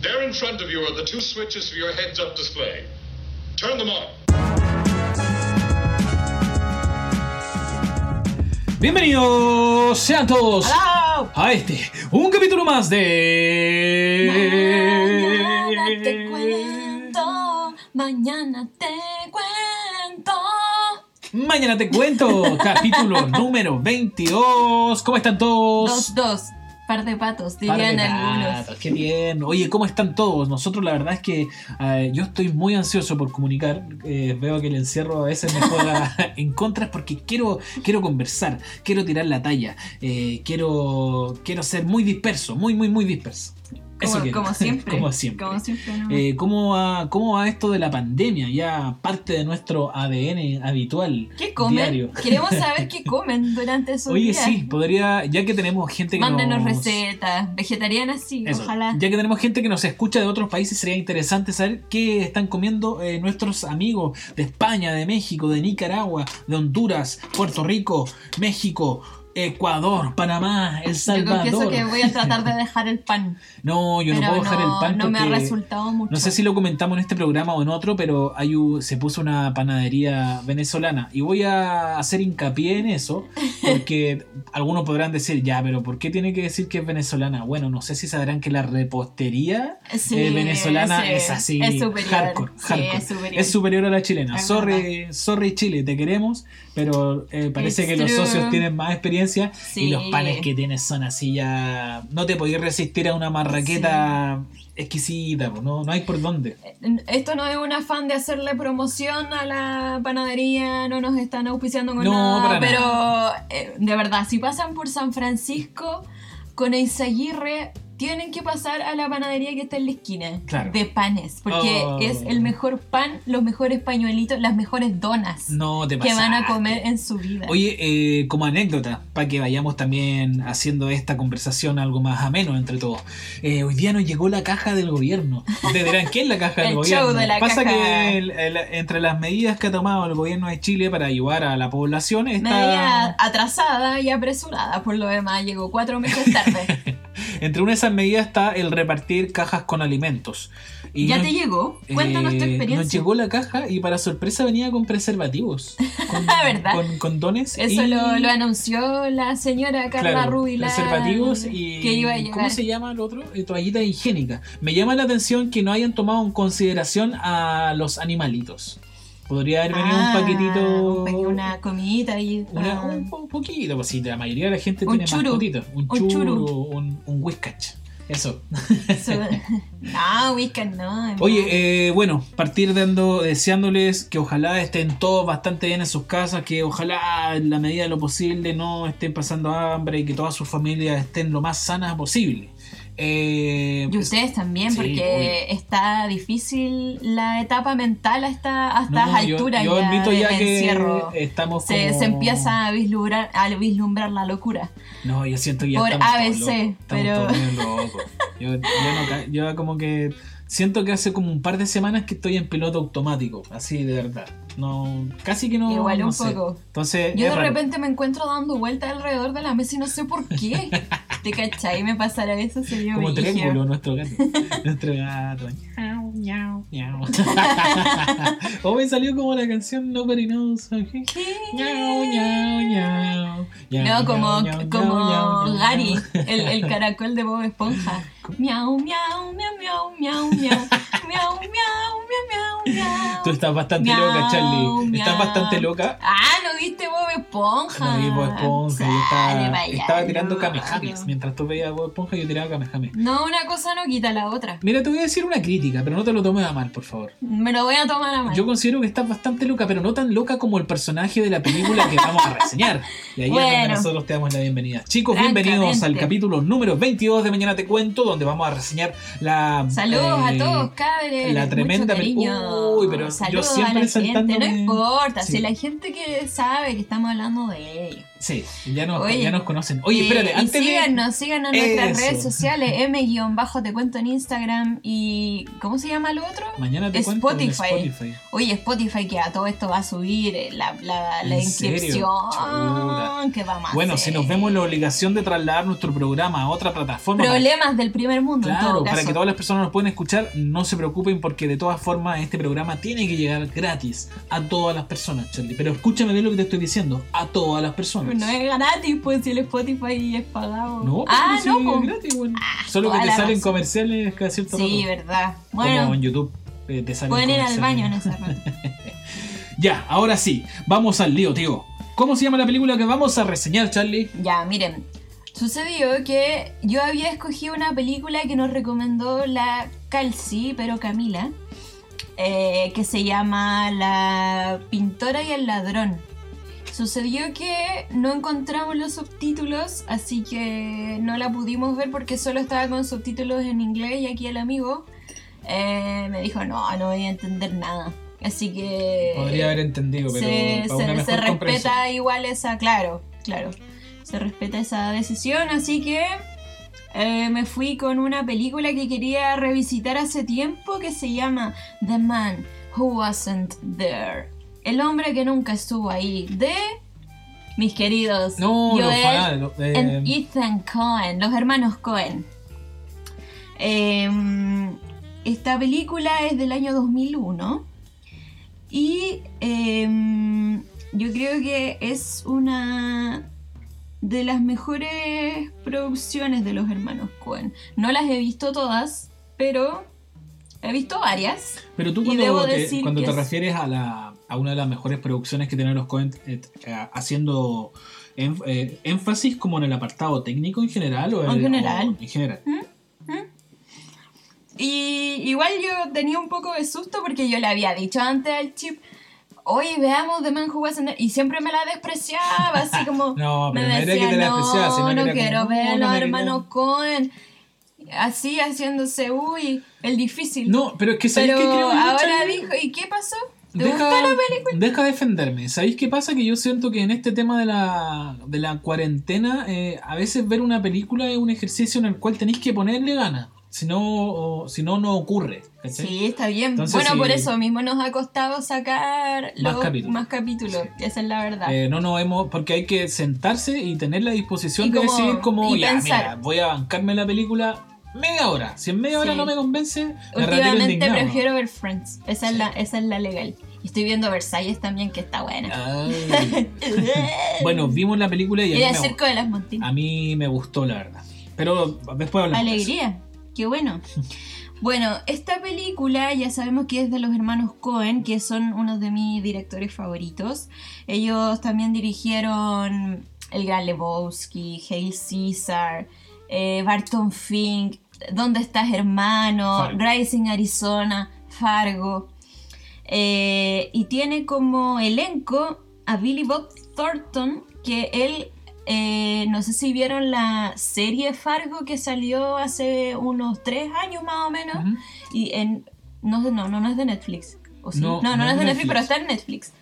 There in front of you are the two switches for your heads-up display. Turn them on. Bienvenidos sean todos ¡Hello! a este, un capítulo más de... Mañana te cuento, mañana te cuento. Mañana te cuento, capítulo número 22. ¿Cómo están todos? Dos, dos, par de patos, de dirían algunos. Qué bien. Oye, ¿cómo están todos? Nosotros la verdad es que eh, yo estoy muy ansioso por comunicar. Eh, veo que el encierro a veces me juega en contra porque quiero, quiero conversar, quiero tirar la talla, eh, quiero, quiero ser muy disperso, muy, muy, muy disperso. Eso Como, siempre. como siempre. Como siempre, ¿no? Eh, ¿cómo, va, ¿Cómo va esto de la pandemia? Ya parte de nuestro ADN habitual. ¿Qué comen? diario. Queremos saber qué comen durante su Oye, sí, podría, ya que tenemos gente que Mándenos nos... recetas, vegetarianas sí, Eso, ojalá. Ya que tenemos gente que nos escucha de otros países, sería interesante saber qué están comiendo eh, nuestros amigos de España, de México, de Nicaragua, de Honduras, Puerto Rico, México, Ecuador, Panamá, El Yo Salvador. confieso que voy a tratar de dejar el pan. No, yo no pero puedo dejar el pan no me ha resultado mucho. No sé si lo comentamos en este programa o en otro, pero hay se puso una panadería venezolana y voy a hacer hincapié en eso porque algunos podrán decir, ya, pero ¿por qué tiene que decir que es venezolana? Bueno, no sé si sabrán que la repostería Sí, eh, venezolana sí, es así, es superior. hardcore, Sí, hardcore. es superior. Es superior a la chilena. Es Sorry, sorry Chile, te queremos, pero eh, parece It's que los true. socios tienen más experiencia y Sí. los panes que tienes son así ya... No te podías resistir a una marraqueta exquisita, pues, no, no hay por dónde. Esto no es un afán de hacerle promoción a la panadería, no nos están auspiciando con No, nada, pero eh, de verdad, si pasan por San Francisco con Eizaguirre, tienen que pasar a la panadería que está en la esquina Claro. de panes, porque Oh. es el mejor pan, los mejores pañuelitos, las mejores donas No te que van a comer en su vida. Oye, eh, como anécdota, para que vayamos también haciendo esta conversación algo más ameno entre todos. Eh, hoy día nos llegó la caja del gobierno. Ustedes dirán, ¿qué es la caja del El gobierno? show de la Pasa caja. que el- el- entre las medidas que ha tomado el gobierno de Chile para ayudar a la población está... Media atrasada y apresurada, por lo demás, llegó cuatro meses tarde. Entre una de esas medidas está el repartir cajas con alimentos. Y ¿Ya nos- te llegó? Cuéntanos tu eh, experiencia. Nos llegó la caja y para sorpresa venía con preservativos. Con, ¿Verdad? con condones. Eso y- lo, lo anunció la señora Carla Claro, Rubilar. preservativos y que iba a llegar. ¿cómo se llama el otro? Eh, toallita higiénica. Me llama la atención que no hayan tomado en consideración a los animalitos. Podría haber venido Ah, un paquetito un pa- Una comidita y una- ah, un po- poquito, pues sí, la mayoría de la gente Un tiene churu. mascotitas. Un Un churu, un, un whiskach. Eso. eso- no, no. Oye, eh, bueno, partir dando, deseándoles que ojalá estén todos bastante bien en sus casas, que ojalá en la medida de lo posible no estén pasando hambre y que todas sus familias estén lo más sanas posible. Eh, y ustedes también, sí, porque está difícil la etapa mental a, esta, a estas no, alturas yo, ya admito ya que encierro. estamos Se, como- se empieza a vislumbrar, a vislumbrar la locura. No, yo siento que ya por estamos ABC, todos locos, estamos pero- todos medio locos. Yo, yo no ca- yo como que siento que hace como un par de semanas que estoy en piloto automático, así de verdad. No, casi que no. Igual no un sé. poco. Entonces, Yo de raro. repente me encuentro dando vueltas alrededor de la mesa y no sé por qué. ¿Te cachai? Me pasara eso, sería Como brígido. triángulo nuestro gato. nuestro gato. Miau, miau, o me salió como la canción Nobody Knows. okay? Miau, miau, miau. Miau, No, como, miau, como miau. Gary, el, el caracol de Bob Esponja. Miau, miau, miau, miau, miau, miau. Miau, miau, miau, miau, miau. Tú estás bastante loca, Charlie. Estás bastante loca. Ah, ¿no viste Bob Esponja? No vi Bob Esponja, yo estaba, tirando no. kamehames. Mientras tú veías Bob Esponja, yo tiraba kamehames. No, una cosa no quita la otra. Mira, te voy a decir una crítica, pero no te lo tomes a mal, por favor. Me lo voy a tomar a mal. Yo considero que estás bastante loca, pero no tan loca como el personaje de la película que vamos a reseñar. Y ahí es donde Bueno. nosotros te damos la bienvenida. Chicos, bienvenidos al capítulo número 22 de Mañana Te Cuento, donde vamos a reseñar la... Saludos a eh, todos, cabres. la tremenda cariño. Uy, pero yo siempre a la gente. saltándome- No importa, Sí. si la gente que sabe que estamos hablando de ellos. Sí, ya nos, Oye, ya nos conocen. Oye, espérate, y antes de... síganos, síganos en nuestras redes sociales, m-bajo te cuento en Instagram y ¿cómo se llama lo otro? Mañana te cuento en Spotify. Spotify. Oye, Spotify que a todo esto va a subir eh, la, la, inscripción que vamos a Bueno, hacer. si nos vemos la obligación de trasladar nuestro programa a otra plataforma... para- Problemas del primer mundo en Claro, para que todas las personas nos puedan escuchar, no se preocupen porque de todas formas este programa tiene que llegar gratis a todas las personas, Charlie. Pero escúchame bien lo que te estoy diciendo, a todas las personas. No es gratis, pues si el Spotify es pagado. No, ah, porque no, sí, pues. es gratis, bueno. Solo que te salen razón. comerciales cada cierto Sí, rato. verdad. Como Bueno, en YouTube eh, te salen pueden ir al baño en ese rato. Ya, ahora sí, vamos al lío, tío. ¿Cómo se llama la película que vamos a reseñar, Charlie? Ya, miren. Sucedió que yo había escogido una película que nos recomendó la Calci, pero Camila, eh, que se llama La pintora y el ladrón. Sucedió que no encontramos los subtítulos, así que no la pudimos ver porque solo estaba con subtítulos en inglés y aquí el amigo eh, me dijo, no, no voy a entender nada. Así que... Podría haber entendido, pero se, para se- se respeta igual esa, claro, claro. Se respeta esa decisión, así que eh, me fui con una película que quería revisitar hace tiempo que se llama The Man Who Wasn't There. El hombre que nunca estuvo ahí. De mis queridos No, los Joel fanáticos, eh, and Ethan Cohen, los hermanos Cohen. Em, esta película es del año 2001 y em, yo creo que es una de las mejores producciones de los hermanos Cohen. No las he visto todas, pero he visto varias. Pero tú cuando te, cuando refieres a, la, a una de las mejores producciones que tienen los Coen eh, eh, haciendo eh, énfasis como en el apartado técnico en general o En general. o en general. Y igual yo tenía un poco de susto porque yo le había dicho antes al chip, oye, veamos The Man Who Wasn't There", Y siempre me la despreciaba, así como... No, me pero no era decía, que te la no, despreciaba, que no era como, quiero "No, ver a no los me hermanos Cohen. Así haciéndose, uy, el difícil. No, pero es que ¿sabéis Pero qué creo ahora dijo, ¿y qué pasó? ¿Te Deja, gustó la película? deja defenderme. ¿Sabéis qué pasa? Que yo siento que en este tema de la, de la cuarentena, eh, a veces ver una película es un ejercicio en el cual tenéis que ponerle ganas. Si no, si no, no ocurre. ¿cachai? Sí, está bien. Entonces, bueno, sí. por eso mismo nos ha costado sacar Más los- capítulos. más capítulos. Esa es la verdad. Eh, no nos hemos, porque hay que sentarse y tener la disposición Y de como- decir como, ya, mira, voy a bancarme la película media hora. Si en media hora Sí. no me convence, me Últimamente prefiero ver Friends. Esa, es la, esa es la legal. Y estoy viendo Versalles también, que está buena. Bueno, vimos la película y el circo de las montinas. a mí me gustó, la verdad. Pero después hablamos. de eso. Alegría. Qué bueno. Bueno, esta película ya sabemos que es de los hermanos Cohen, que son uno de mis directores favoritos. Ellos también dirigieron El Gran Lebowski, Hail Caesar, eh, Barton Fink, ¿Dónde estás hermano? Fargo. Rising Arizona, Fargo. Eh, y tiene como elenco a Billy Bob Thornton, que él, eh, no sé si vieron la serie Fargo que salió hace unos tres años más o menos. Y en. No, no, no, no es de Netflix. ¿O sí? No, No, no, no es de de Netflix, pero está en Netflix.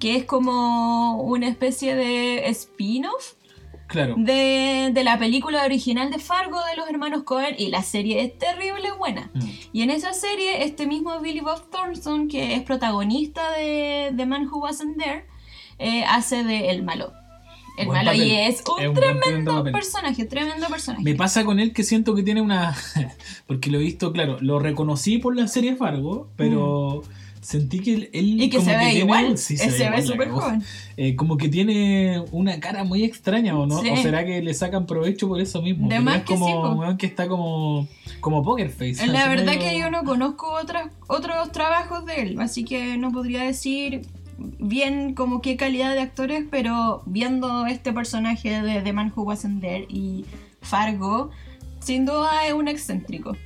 Que es como una especie de spin-off Claro. de, de la película original de Fargo de los hermanos Cohen. Y la serie es terrible buena. Mm. Y en esa serie, este mismo Billy Bob Thornton, que es protagonista de The Man Who Wasn't There, eh, hace de el malo. El Buen malo y es un Es un buen, tremendo personaje, tremendo personaje. Me pasa con él que siento que tiene una. Porque lo he visto, claro, lo reconocí por la serie Fargo, pero sentí que él. él y que como se ve tiene- igual, sí, se, ve igual, la súper joven. Eh, como que tiene una cara muy extraña, ¿o no? Sí. ¿O será que le sacan provecho por eso mismo? De más es que como sí, po. que está como. como poker face. La así verdad medio- que yo no conozco otras, otros trabajos de él, así que no podría decir bien como qué calidad de actores, pero viendo este personaje de The Man Who Wasn't There y Fargo, sin duda es un excéntrico.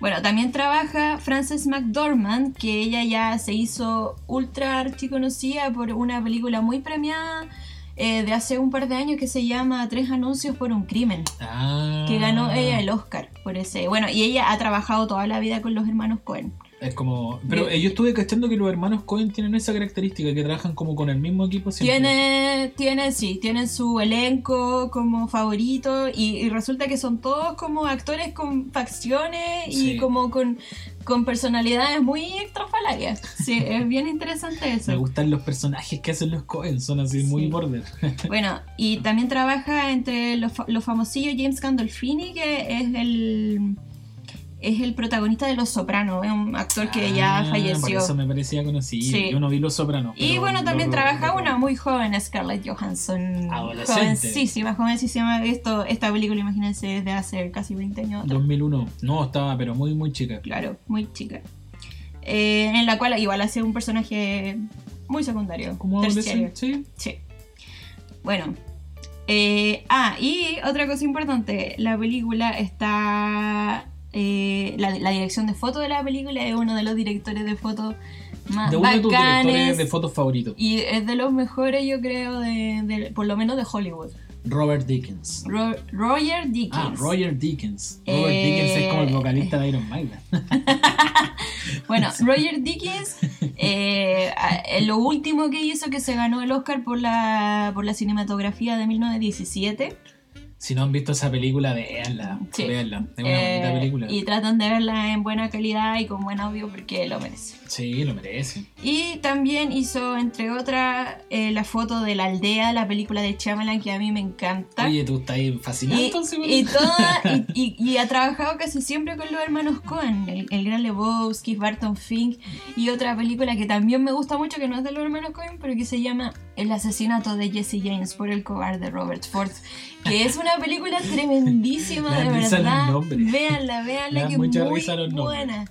Bueno, también trabaja Frances McDormand, que ella ya se hizo ultra archiconocida por una película muy premiada eh, de hace un par de años que se llama Tres anuncios por un crimen Ah. que ganó ella el Oscar por ese. Bueno, y ella ha trabajado toda la vida con los hermanos Cohen. Es como. Pero eh, yo estuve cachando que los hermanos Cohen tienen esa característica, que trabajan como con el mismo equipo siempre. Tiene, tiene, sí, tienen su elenco como favorito y, y resulta que son todos como actores con facciones y como con, con personalidades muy extrafalarias. Sí, es bien interesante Me eso. gustan los personajes que hacen los Cohen, son así muy border. Bueno, y también trabaja entre los, los famosillos James Gandolfini, que es el es el protagonista de Los Sopranos, es un actor que ya Ah, Por falleció. eso me parecía conocido. Sí. Yo no vi Los Sopranos. Y bueno, también lo- trabaja lo- una muy joven Scarlett Johansson. Adolescente. Jovencísima, jovencísima. Esto, esta película, imagínense, desde hace casi 20 años. atrás. 2001. No, estaba, pero muy, muy chica. Claro, muy chica. Eh, en la cual igual hace un personaje muy secundario. Como terciario. sí. Sí. Bueno. eh, ah, y otra cosa importante. La película está... eh, la, la dirección de foto de la película es uno de los directores de foto más De uno de tus bacanes. directores de fotos favoritos. Y es de los mejores, yo creo, de, de- por lo menos de Hollywood. Robert Dickens. Ro- Roger Dickens. Ah, Roger Dickens. Robert Eh, Dickens es como el vocalista de Iron Maiden. Bueno, Roger Dickens, eh, lo último que hizo que se ganó el Oscar por la, por la cinematografía de 1917. Si no han visto esa película, véanla. Sí. Véanla. Es una Eh, bonita película. y tratan de verla en buena calidad y con buen audio porque lo merece. Sí, lo merece. Y también hizo, entre otras, eh, la foto de la aldea, la película de Shyamalan que a mí me encanta. Oye, tú estás ahí fascinado Y, y toda- y, y- y ha trabajado casi siempre con los hermanos Cohen, el, el gran Lebowski, Barton Fink y otra película que también me gusta mucho, que no es de los hermanos Cohen, pero que se llama El asesinato de Jesse James por el cobarde Robert Ford, que es una película tremendísima, Me de verdad. Véanla, véanla, que es muy los nombres.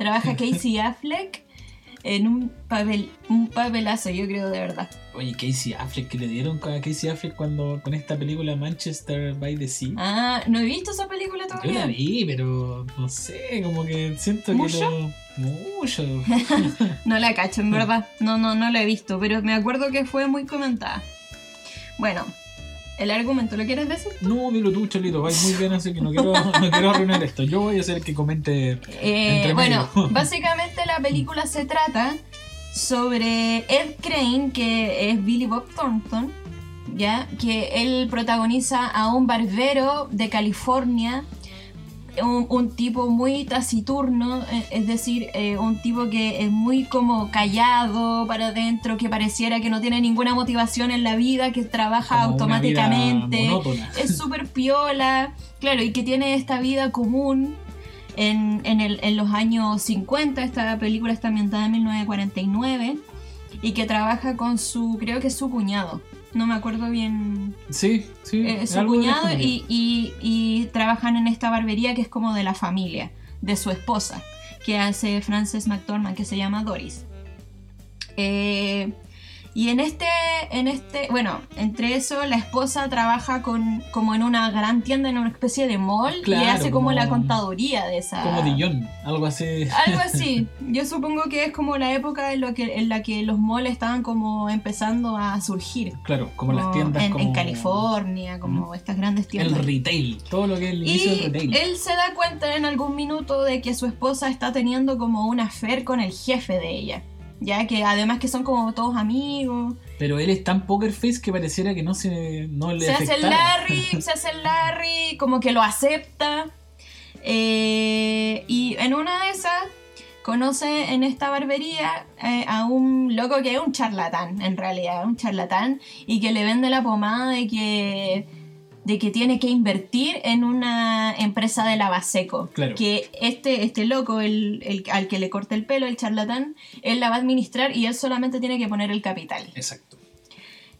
Trabaja Casey Affleck en un papel, un papelazo, yo creo de verdad. Oye, Casey Affleck, que le dieron a Casey Affleck cuando con esta película Manchester by the Sea. Ah, no he visto esa película Yo todavía. la vi, pero no sé, como que siento ¿Mucho? que lo... Mucho. No la cacho, en verdad. No, no, no la he visto, pero me acuerdo que fue muy comentada. Bueno, el argumento, ¿lo quieres decir? No, dilo tú, Cholito, vais muy bien, así que no quiero, no quiero arruinar esto. Yo voy a ser el que comente. Eh, Entre bueno, básicamente la película se trata sobre Ed Crane, que es Billy Bob Thornton, ¿ya? Que él protagoniza a un barbero de California, un, un tipo muy taciturno, eh, es decir, eh, un tipo que es muy como callado para adentro, que pareciera que no tiene ninguna motivación en la vida, que trabaja como automáticamente es súper piola, claro, y que tiene esta vida común en, en, el- en los años 50. Esta película está ambientada en 1949 y que trabaja con su, creo que es su cuñado. No me acuerdo bien. Sí, sí. eh, es su cuñado y- y trabajan en esta barbería que es como de la familia, de su esposa, que hace Frances McDormand, que se llama Doris. Eh, y en este, en este, bueno, entre eso, la esposa trabaja con, como en una gran tienda, en una especie de mall, y hace como, como- la contaduría de esa. Como Dillon, algo así. Algo así. Yo supongo que es como la época en, lo que, en la que los malls estaban como empezando a surgir. Claro, como las Como tiendas. en, como en California, como estas grandes El tiendas. retail, todo lo que es el inicio Y del retail. él se da cuenta en algún minuto de que su esposa está teniendo como una affair con el jefe de ella. Ya que además que son como todos amigos. Pero él es tan poker face que pareciera que no se no le Se hace el. Larry, se hace el Larry, como que lo acepta. Eh, y en una de esas conoce en esta barbería eh, a un loco que es un charlatán, en realidad, un charlatán, y que le vende la pomada de que, de que tiene que invertir en una empresa de lavaseco. Claro. Que este, este loco, el, el- al que le corta el pelo, el charlatán, él la va a administrar y él solamente tiene que poner el capital. Exacto.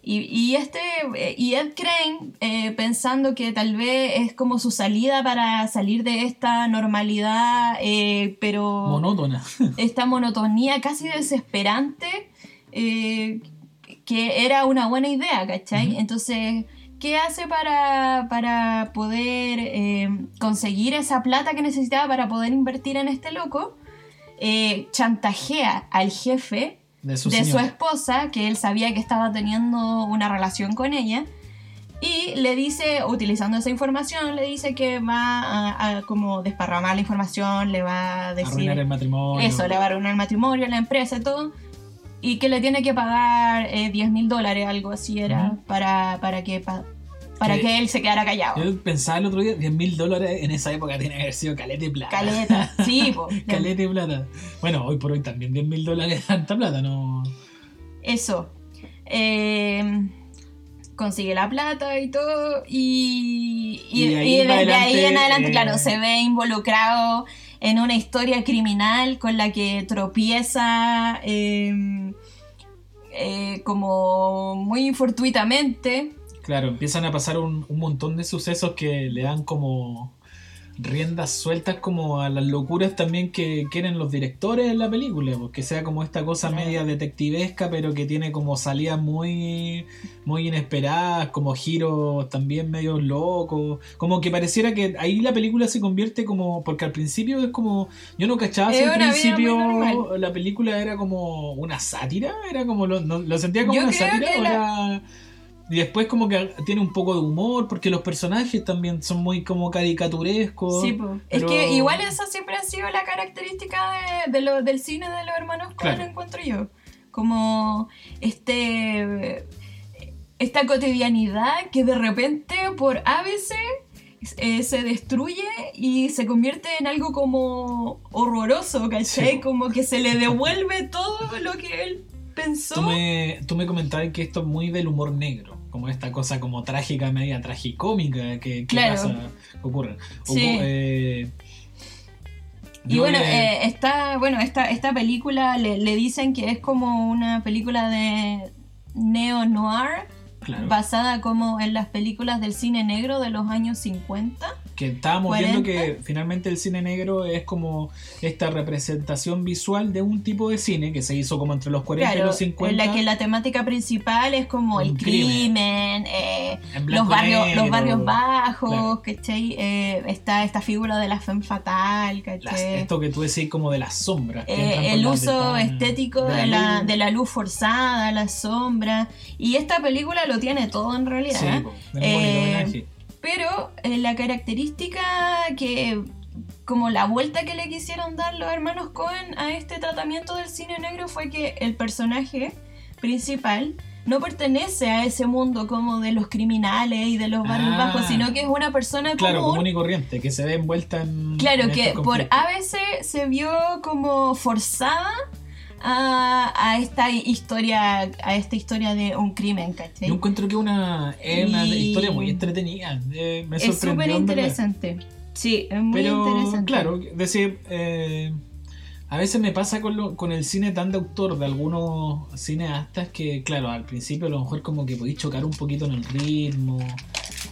Y, y este eh, y Ed Crane eh, pensando que tal vez es como su salida para salir de esta normalidad eh, pero Monótona. esta monotonía casi desesperante eh, que era una buena idea ¿cachai? Ujú. entonces ¿qué hace para, para poder eh, conseguir esa plata que necesitaba para poder invertir en este loco? Eh, chantajea al jefe De su de su señora. esposa, que él sabía que estaba teniendo una relación con ella, Y le dice, utilizando esa información, le dice que va a, a como desparramar la información, le va a decir... Arruinar el matrimonio. Eso, le va a arruinar el matrimonio, la empresa y todo. Y que le tiene que pagar eh, 10 mil dólares, algo así era, para, para, que, pa- para Que- que él se quedara callado. Yo pensaba el otro día, 10 mil dólares en esa época tiene que haber sido caleta y plata. Caleta, sí, po. caleta y plata. Bueno, hoy por hoy también 10 mil dólares es tanta plata, ¿no? Eso. Eh, consigue la plata y todo. Y, y, Y de ahí y desde adelante, ahí en adelante, eh, claro, se ve involucrado en una historia criminal con la que tropieza eh, eh, como muy fortuitamente. Claro, empiezan a pasar un, un montón de sucesos que le dan como riendas sueltas como a las locuras también que quieren los directores en la película, pues, que sea como esta cosa media detectivesca, pero que tiene como salidas muy, muy inesperadas, como giros también medio locos, como que pareciera que ahí la película se convierte como, porque al principio es como, yo no cachaba si al principio la película era como una sátira, era como, lo, no- lo sentía como Yo una sátira o la- era... Y después como que tiene un poco de humor, porque los personajes también son muy como caricaturescos. Sí, pero- Es que igual esa siempre ha sido la característica de, de lo- del cine de los hermanos Coen, Claro. encuentro yo. Como este esta cotidianidad que de repente por ABC eh, se destruye y se convierte en algo como horroroso, ¿cachai? Sí. Como que se le devuelve todo lo que él pensó. Tú me, tú me comentabas que esto es muy del humor negro, como esta cosa como trágica, media tragicómica que, que Claro. pasa, que ocurre. O- Sí. eh, Y bueno, eh, esta, bueno esta, esta película le, le dicen que es como una película de neo-noir claro, basada como en las películas del cine negro de los años 50. Que estábamos viendo 40. que finalmente el cine negro es como esta representación visual de un tipo de cine que se hizo como entre los 40 y Claro, los 50. en la que la temática principal es como el crimen. crimen, eh, los y barrios, negro, los barrios bajos, Claro. ¿cachai? Eh, está esta figura de la femme fatal, las- ¿cachai? esto que tú decís como de las sombras. Eh, el las uso ventanas, estético de la, luz. de la luz forzada, la sombra. Y esta película lo tiene todo en realidad. Sí, Pero eh, la característica que, como la vuelta que le quisieron dar los hermanos Cohen a este tratamiento del cine negro fue que el personaje principal no pertenece a ese mundo como de los criminales y de los barrios Ah. bajos, sino que es una persona Claro, común. común y corriente, que se ve envuelta en. Claro, en que por. ABC se vio como forzada a, a esta historia a esta historia de un crimen, ¿cachai? Yo encuentro que una, es una Y- historia muy entretenida. eh, me Es súper interesante. Sí, es muy Pero, interesante. claro, decir, eh, a veces me pasa con, lo- con el cine tan de autor de algunos cineastas que, claro, al principio a lo mejor como que podéis chocar un poquito en el ritmo,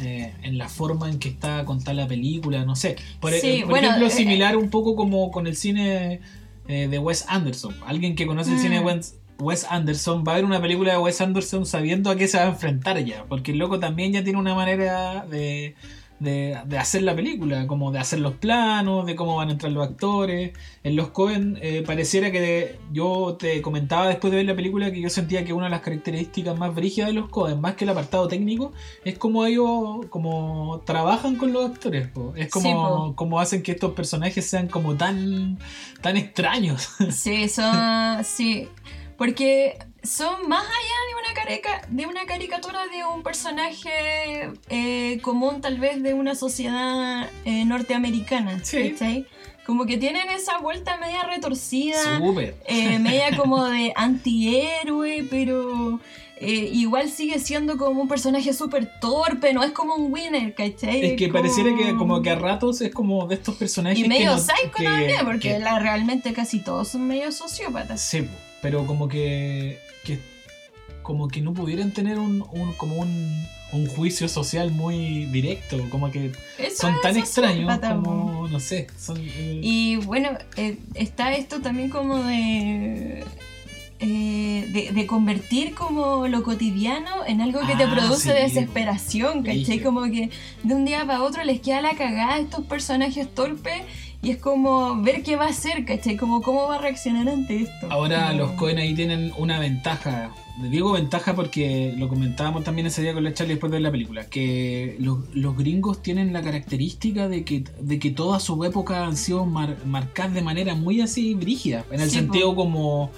eh, en la forma en que está contada la película, no sé. Por, Sí, por bueno, ejemplo, eh, similar un poco como con el cine eh, de Wes Anderson. Alguien que conoce el Mm. cine de Wes, Wes Anderson va a ver una película de Wes Anderson sabiendo a qué se va a enfrentar ya, porque el loco también ya tiene una manera de, de, de hacer la película, como de hacer los planos, de cómo van a entrar los actores. En los Cohen eh, pareciera que yo te comentaba después de ver la película que yo sentía que una de las características más brígidas de los Cohen, más que el apartado técnico, es como ellos como trabajan con los actores. po. Es como, Sí, como hacen que estos personajes sean como tan, tan extraños. Sí, son. sí. Porque son más allá de una, carica- de una caricatura de un personaje eh, común, tal vez de una sociedad eh, norteamericana. Sí. ¿cachai? Como que tienen esa vuelta media retorcida. Súper. eh, media como de antihéroe, pero eh, igual sigue siendo como un personaje súper torpe, no es como un winner, ¿cachai? Es que como- pareciera que como que a ratos es como de estos personajes Y que medio no- psycho que- también, porque que- la, realmente casi todos son medio sociópatas. Sí, pero como que, que como que no pudieran tener un, un- como un, un juicio social muy directo, como que Eso son tan extraños como no sé, son eh, Y bueno, eh, está esto también como de, eh, de. de convertir como lo cotidiano en algo que te Ah, produce sí, desesperación, ¿cachai? Como que de un día para otro les queda la cagada a estos personajes torpes Y es como ver qué va a hacer, ¿cachai? Como cómo va a reaccionar ante esto. Ahora los Cohen ahí tienen una ventaja. Digo ventaja porque lo comentábamos también ese día con la Charlie después de la película. Que los, los gringos tienen la característica de que, de que toda su época han sido mar- marcadas de manera muy así brígida. En el Sí, sentido como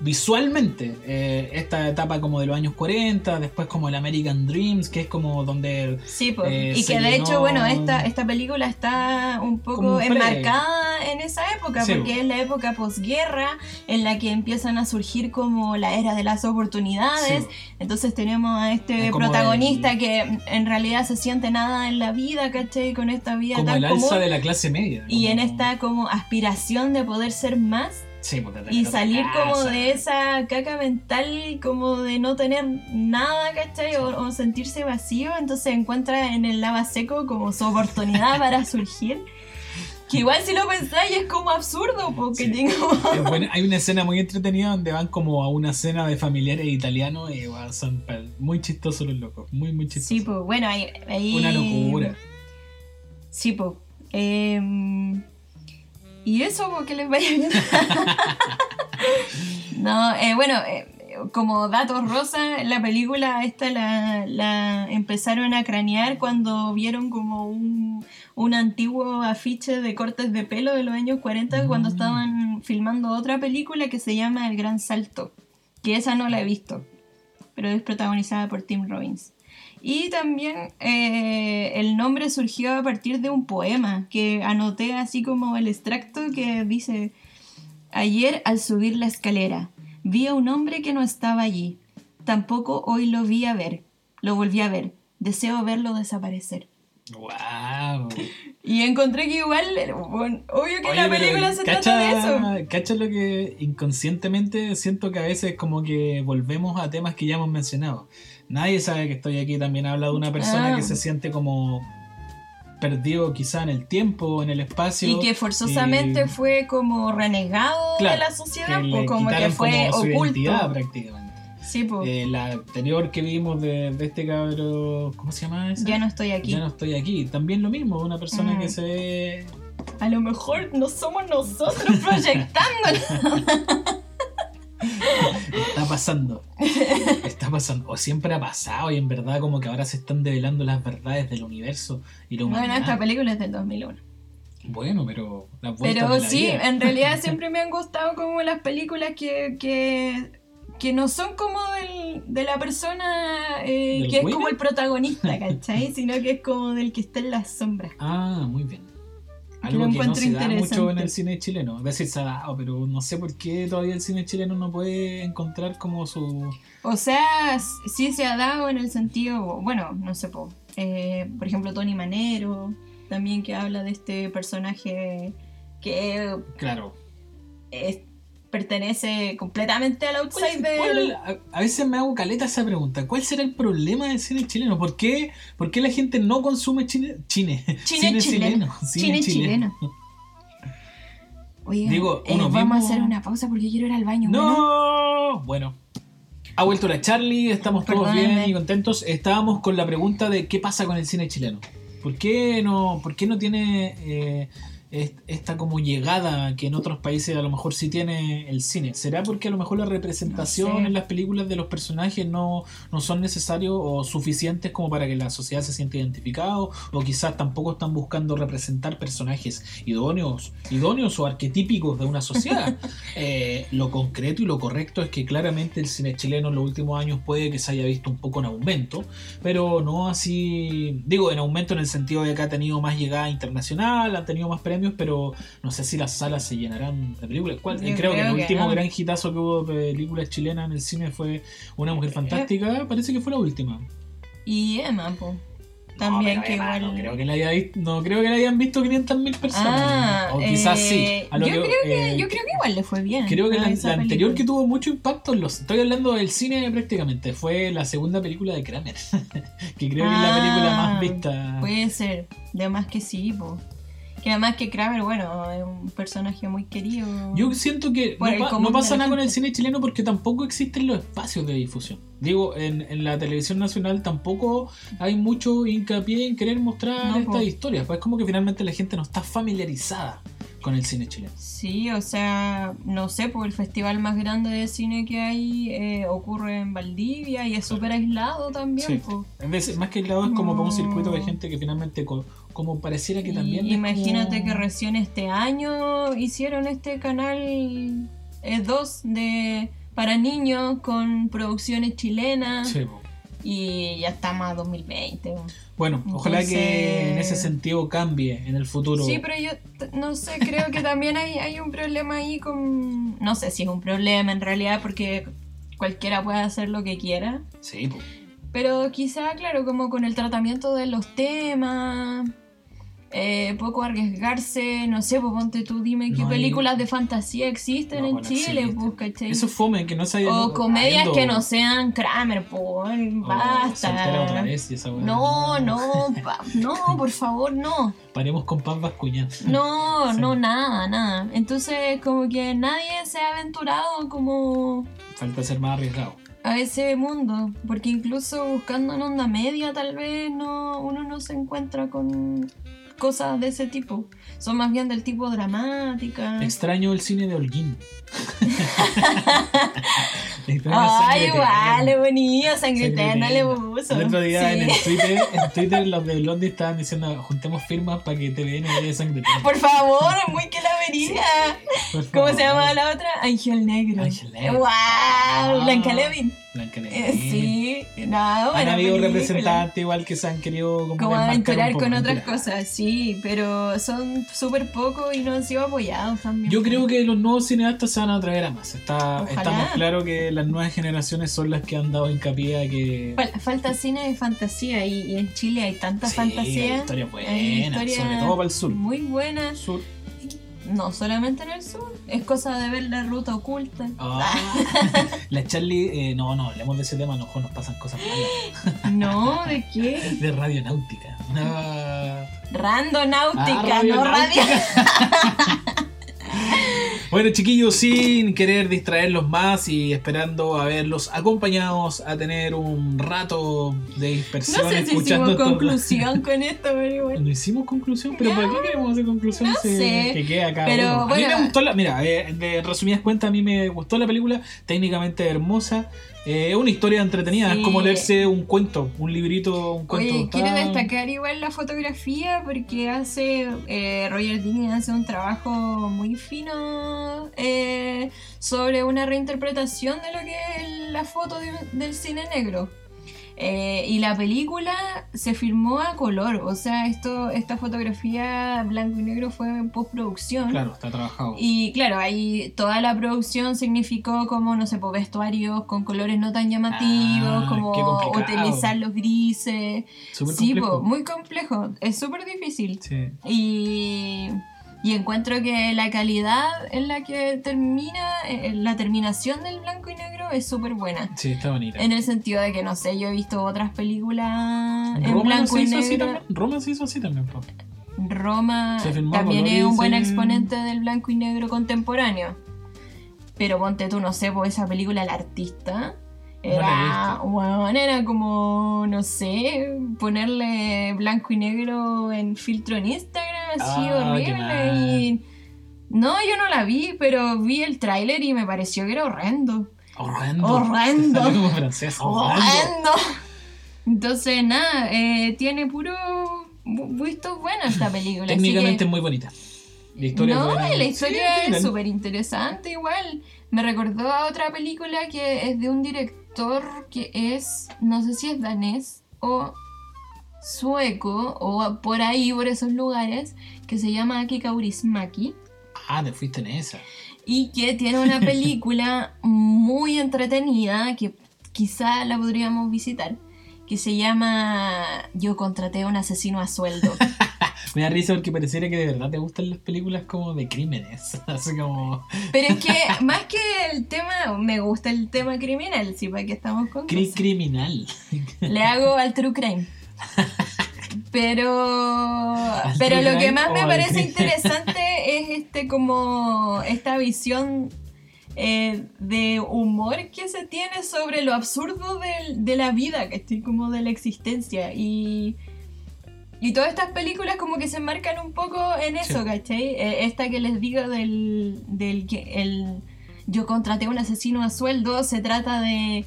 visualmente. eh, esta etapa como de los años 40, después como el American Dreams, que es como donde Sí, pues. Eh, y que de llenó- hecho, bueno, esta, esta película está un poco enmarcada en esa época, Sí, porque po. es la época posguerra en la que empiezan a surgir como la era de las oportunidades. Sí. Entonces tenemos a este Es protagonista el- que en realidad se siente nada en la vida, ¿cachai? Con esta vida como tan el alza común. de la clase media. Y en esta como aspiración de poder ser más Sí, pues, y salir como de esa caca mental, como de no tener nada, ¿cachai? O, o sentirse vacío, entonces encuentra en el lava seco como su oportunidad para surgir. Que igual si lo pensáis es como absurdo, porque Sí. tengo... Bueno, hay una escena muy entretenida donde van como a una cena de familiares italianos y bueno, son muy chistosos los locos, muy muy chistosos. Sí, pues bueno, ahí... ahí- Una locura. Sí, pues. em, y eso, porque les vaya bien. no, eh, bueno, eh, como datos rosa, la película esta la, la empezaron a cranear cuando vieron como un, un antiguo afiche de cortes de pelo de los años 40 cuando Mm. estaban filmando otra película que se llama El Gran Salto, que esa no la he visto, pero es protagonizada por Tim Robbins. Y también eh, el nombre surgió a partir de un poema que anoté así como el extracto que dice, ayer al subir la escalera vi a un hombre que no estaba allí, tampoco hoy lo vi a ver, lo volví a ver, deseo verlo desaparecer. Wow. Y encontré que igual, bueno, obvio que la película se cacha, trata de eso. cacha lo que inconscientemente siento que a veces como que volvemos a temas que ya hemos mencionado. Nadie sabe que estoy aquí, también habla de una persona Ah. que se siente como perdido quizá en el tiempo, en el espacio. Y que forzosamente fue como renegado Claro, de la sociedad, que pues como que fue como oculto. prácticamente. Sí, pues. Eh, la anterior que vimos de, de este cabro, ¿cómo se llama esa? ya no estoy aquí. Ya no estoy aquí. También lo mismo, una persona Mm. que se ve... A lo mejor no somos nosotros proyectando. Está pasando. Está pasando. O siempre ha pasado y en verdad como que ahora se están develando las verdades del universo y la bueno, humanidad. esta película es del 2001. Bueno, pero las Pero de la sí, vida. en realidad siempre me han gustado como las películas que, que, que no son como del, de la persona eh, ¿Del que es como el protagonista, ¿cachai? Sino que es como del que está en las sombras. Ah, muy bien. Algo que no se da mucho en el cine chileno. Es decir, se ha dado, pero no sé por qué todavía el cine chileno no puede encontrar como su... O sea, sí se ha dado en el sentido, bueno, no sé, po, eh, por ejemplo, Tony Manero, también que habla de este personaje que Claro. es- pertenece completamente al ¿Cuál- outside cuál- del... a, a veces me hago caleta esa pregunta. ¿Cuál será el problema del cine chileno? ¿Por qué, por qué la gente no consume chine, chine, Cine chileno. Cine Cine chileno. Digo, eh, vamos mismo- a hacer una pausa porque quiero ir al baño. ¡No! Bueno. Ha vuelto la Charlie, estamos todos bien y contentos. Estábamos con la pregunta de qué pasa con el cine chileno. ¿Por qué no, por qué no tiene eh, esta como llegada que en otros países a lo mejor sí tiene el cine? ¿Será porque a lo mejor la representación No sé. en las películas de los personajes no, no son necesarios o suficientes como para que la sociedad se sienta identificado? ¿O quizás tampoco están buscando representar personajes idóneos, idóneos o arquetípicos de una sociedad? Eh, lo concreto y lo correcto es que claramente el cine chileno en los últimos años puede que se haya visto un poco en aumento, pero no así, digo, en aumento en el sentido de que ha tenido más llegada internacional, ha tenido más premios, pero no sé si las salas se llenarán de películas. ¿Cuál? Creo, que el que último no. gran hitazo que hubo de películas chilenas en el cine fue Una Mujer Fantástica, parece que fue la última. Y Emma, po. También No, que igual... no creo que la haya visto, no creo que la hayan visto 500.000 personas. Ah, o quizás sí. eh, a lo yo, creo que, eh, yo creo que igual le fue bien. Creo que la, anterior que tuvo mucho impacto, en los, estoy hablando del cine prácticamente, fue la segunda película de Kramer, que creo que es la película más Ah, vista. Puede ser, de más que sí, po. Que además que Kramer, bueno, es un personaje muy querido. Yo siento que no, pa- pasa nada con el cine chileno porque tampoco existen los espacios de difusión. Digo, en, en la televisión nacional tampoco hay mucho hincapié en querer mostrar No, estas historias. Pues es como que finalmente la gente no está familiarizada con el cine chileno. Sí, o sea, no sé, pues el festival más grande de cine que hay eh, ocurre en Valdivia y es súper aislado también. Sí. pues. En vez, más que el lado es como para un circuito de gente que finalmente co- como pareciera que Y también... imagínate como- que recién este año hicieron este canal 2 de para niños con producciones chilenas Sí. Y ya estamos a 2020. Bueno, ojalá Entonces- que en ese sentido cambie en el futuro. Sí, pero yo no sé, creo que también hay, hay un problema ahí con... No sé si es un problema en realidad porque cualquiera puede hacer lo que quiera. Sí, po. Pero quizá, claro, como con el tratamiento de los temas, eh, poco arriesgarse, no sé, pues ponte tú, dime qué No hay- películas de fantasía existen No, en bueno, Chile, pues, ¿cachai? Eso fome, que no se haya... O comedias que no sean Kramer, pues, otra basta. vez y esa weá. No, no, pa- no, por favor, no. Paremos con Paz Vascuñán. No, Sí. no, nada, nada. Entonces, como que nadie se ha aventurado como Falta ser más arriesgado. a ese mundo, porque incluso buscando en onda media tal vez no uno no se encuentra con cosas de ese tipo. Son más bien del tipo dramática. Extraño el cine de Holguín. Ay, igual, es bonito, sangre eterna le puso. El otro día Sí. en el Twitter, en Twitter los de Blondie estaban diciendo juntemos firmas para que TVN dé sangre eterna. Por favor, es muy que la vería. Por ¿Cómo se llama la otra? Ángel Negro. Ángel Negro. ¡Wow! Blanca Levin. Blanca Eh, Levin. Sí, no, Han buena habido película. representantes igual que se han querido como, aventurar con otras cosas, sí, pero son súper pocos y no han sido apoyados también. Yo creo que los nuevos cineastas se van a atraer a más. Está, estamos claros que las nuevas generaciones son las que han dado hincapié a que. Fal- Falta cine de fantasía y, y en Chile hay tanta Sí, fantasía. hay historias buenas, hay historias sobre todo para el sur. Muy buenas, Sur. No solamente en el sur, es cosa de ver la ruta oculta. Ah, la Charlie, eh, no, no, hablemos de ese tema, mejor nos pasan cosas malas. No, ¿de qué? De radionáutica. Randonáutica, Ah, no radio. Bueno, chiquillos, sin querer distraerlos más y esperando a verlos acompañados a tener un rato de dispersión No sé si escuchando hicimos conclusión con esto, pero igual. No hicimos conclusión, pero ¿para qué queremos hacer conclusión? No si- sé, que queda acá. pero uno? a bueno. mí me gustó la. Mira, eh, de resumidas cuentas, a mí me gustó la película, técnicamente hermosa. Eh, es una historia entretenida, Sí. es como leerse un cuento, un librito, un cuento. Oye, quiero destacar igual la fotografía porque hace eh, Roger Deakins hace un trabajo muy fino eh, sobre una reinterpretación de lo que es la foto de- del cine negro. Eh, y la película se filmó a color, o sea, esto, esta fotografía blanco y negro fue en postproducción. Claro, está trabajado. Y claro, ahí toda la producción significó como, no sé, pues vestuarios con colores no tan llamativos, Ah, como utilizar los grises. Súper Sí, complejo. po, muy complejo, es súper difícil. Sí. Y, y encuentro que la calidad en la que termina, eh, la terminación del blanco y negro es súper buena. Sí, está bonita. En el sentido de que, no sé, yo he visto otras películas en Roma blanco se y así negro. también. Roma se hizo así también. po. Roma también es un buen exponente del blanco y negro contemporáneo. Pero ponte tú, no sé, por esa película El Artista. Era, weón, era como, no sé, ponerle blanco y negro en filtro en Instagram, así Ah. Y... No, yo no la vi, pero vi el tráiler y me pareció que era horrendo. Horrendo. Horrendo. Salió como francés. Horrendo. ¡Horrendo! Entonces, nada, eh, tiene puro bu- vistos buenos esta película. Técnicamente es muy bonita. La historia no, buena. la historia Sí, es súper interesante igual. Me recordó a otra película que es de un director que es, no sé si es danés o sueco o por ahí, por esos lugares, que se llama Aki Kaurismäki Ah, te fuiste en esa. y que tiene una película muy entretenida que quizá la podríamos visitar, que se llama Yo contraté a un asesino a sueldo. Me da risa porque pareciera que de verdad te gustan las películas como de crímenes. Así como. Pero es que más que el tema, me gusta el tema criminal, sí, para que estamos con Cri criminal. Le hago al true crime. Pero, pero lo que más me parece interesante es este como esta visión eh, de humor que se tiene sobre lo absurdo del- de, la vida, que estoy como de la existencia y Y todas estas películas como que se enmarcan un poco en eso, Sí. ¿cachai? Eh, esta que les digo del, del que el yo contraté a un asesino a sueldo se trata de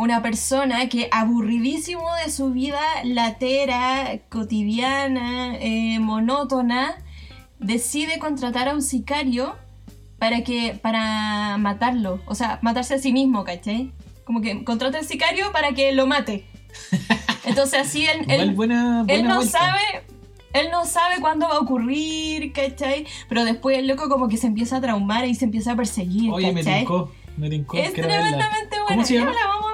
una persona que aburridísimo de su vida latera, cotidiana, eh, monótona, decide contratar a un sicario para que para matarlo, o sea, matarse a sí mismo, ¿cachai? Como que contrata al sicario para que lo mate. Entonces así él, él- buena, él no vuelta. sabe, él no sabe cuándo va a ocurrir, ¿cachai? Pero después el loco como que se empieza a traumar y se empieza a perseguir, Oye, me tincó. Me tincó. Es tremendamente buena. ¿Cómo se llama?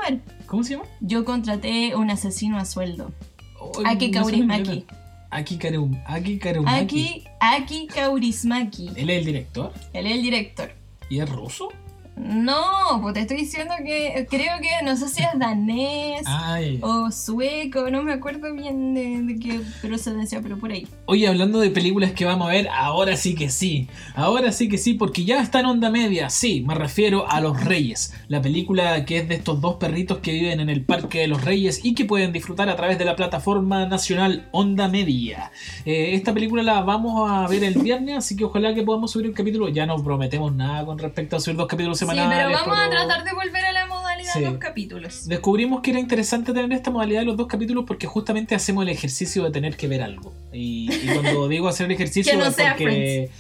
Ver. ¿Cómo se llama? Yo contraté un asesino a sueldo. Oh, Aki no nombre. Aki Karum. Aki Karumaki. Aki, Aki Kaurismaki. Él es el director. Él es el director. ¿Y es ruso? No, pues te estoy diciendo que creo que no sé si es danés Ay. o sueco, no me acuerdo bien de, de qué procedencia, pero por ahí. Oye, hablando de películas que vamos a ver, ahora sí que sí. Ahora sí que sí, porque ya está en onda media. Sí, me refiero a Los Reyes. La película que es de estos dos perritos que viven en el Parque de los Reyes y que pueden disfrutar a través de la plataforma nacional Onda Media. Eh, esta película la vamos a ver el viernes, así que ojalá que podamos subir un capítulo. Ya no prometemos nada con respecto a subir dos capítulos Sí, pero vamos a tratar de volver a la modalidad Sí. de los capítulos. Descubrimos que era interesante tener esta modalidad de los dos capítulos porque justamente hacemos el ejercicio de tener que ver algo. Y, y cuando digo hacer el ejercicio Que no es porque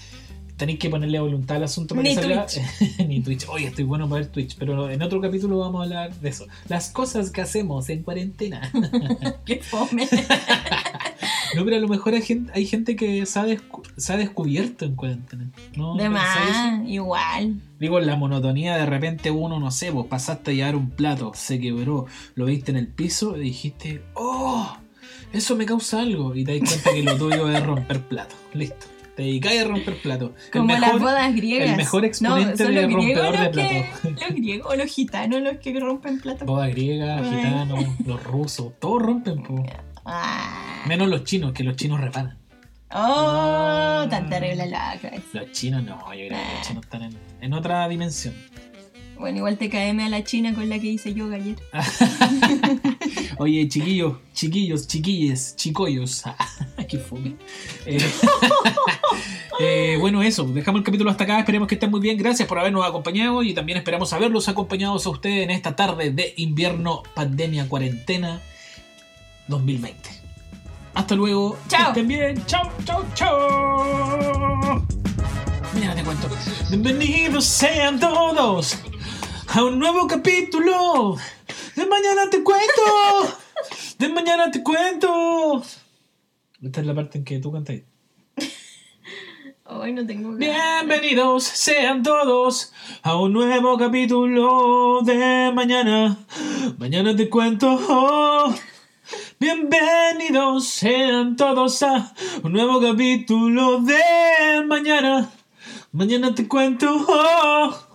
tenéis que ponerle voluntad al asunto para Ni que salga. Ni Twitch. Oye, estoy bueno para ver Twitch, pero en otro capítulo vamos a hablar de eso. Las cosas que hacemos en cuarentena. Qué fome. No, pero a lo mejor hay gente, hay gente que se ha, descu- se ha descubierto en cuarentena. ¿No? De más, igual. Digo, la monotonía de repente uno, no sé, vos pasaste a llevar un plato, se quebró, lo viste en el piso y dijiste, ¡oh! Eso me causa algo. Y te das cuenta que lo tuyo es romper plato. Listo. Te dedicáis a romper plato. El Como las bodas griegas. el mejor exponente son de rompedor los de que- Los griegos o los gitanos los que rompen platos. Boda griega, Ay. gitanos, los rusos, todos rompen, po. Ah. menos los chinos, que los chinos reparan. Oh, tan terrible la cabeza. Los chinos no, yo creo que Ah. los chinos están en, en otra dimensión. Bueno, igual te caeme a la china con la que hice yoga ayer. Oye, chiquillos, chiquillos, chiquilles, chicollos. Qué fome. Eh, eh, bueno, eso, dejamos el capítulo hasta acá. Esperemos que estén muy bien. Gracias por habernos acompañado y también esperamos haberlos acompañados a ustedes en esta tarde de invierno, pandemia, cuarentena 2020. Hasta luego. Chao. Que estén bien. Chao, chao, chao. Mañana te cuento. Bienvenidos sean todos a un nuevo capítulo. De mañana te cuento. De mañana te cuento. Esta es la parte en que tú cantas. Hoy no tengo ganas. Bienvenidos sean todos a un nuevo capítulo de mañana. Mañana te cuento. Bienvenidos sean todos a un nuevo capítulo de mañana. Mañana te cuento.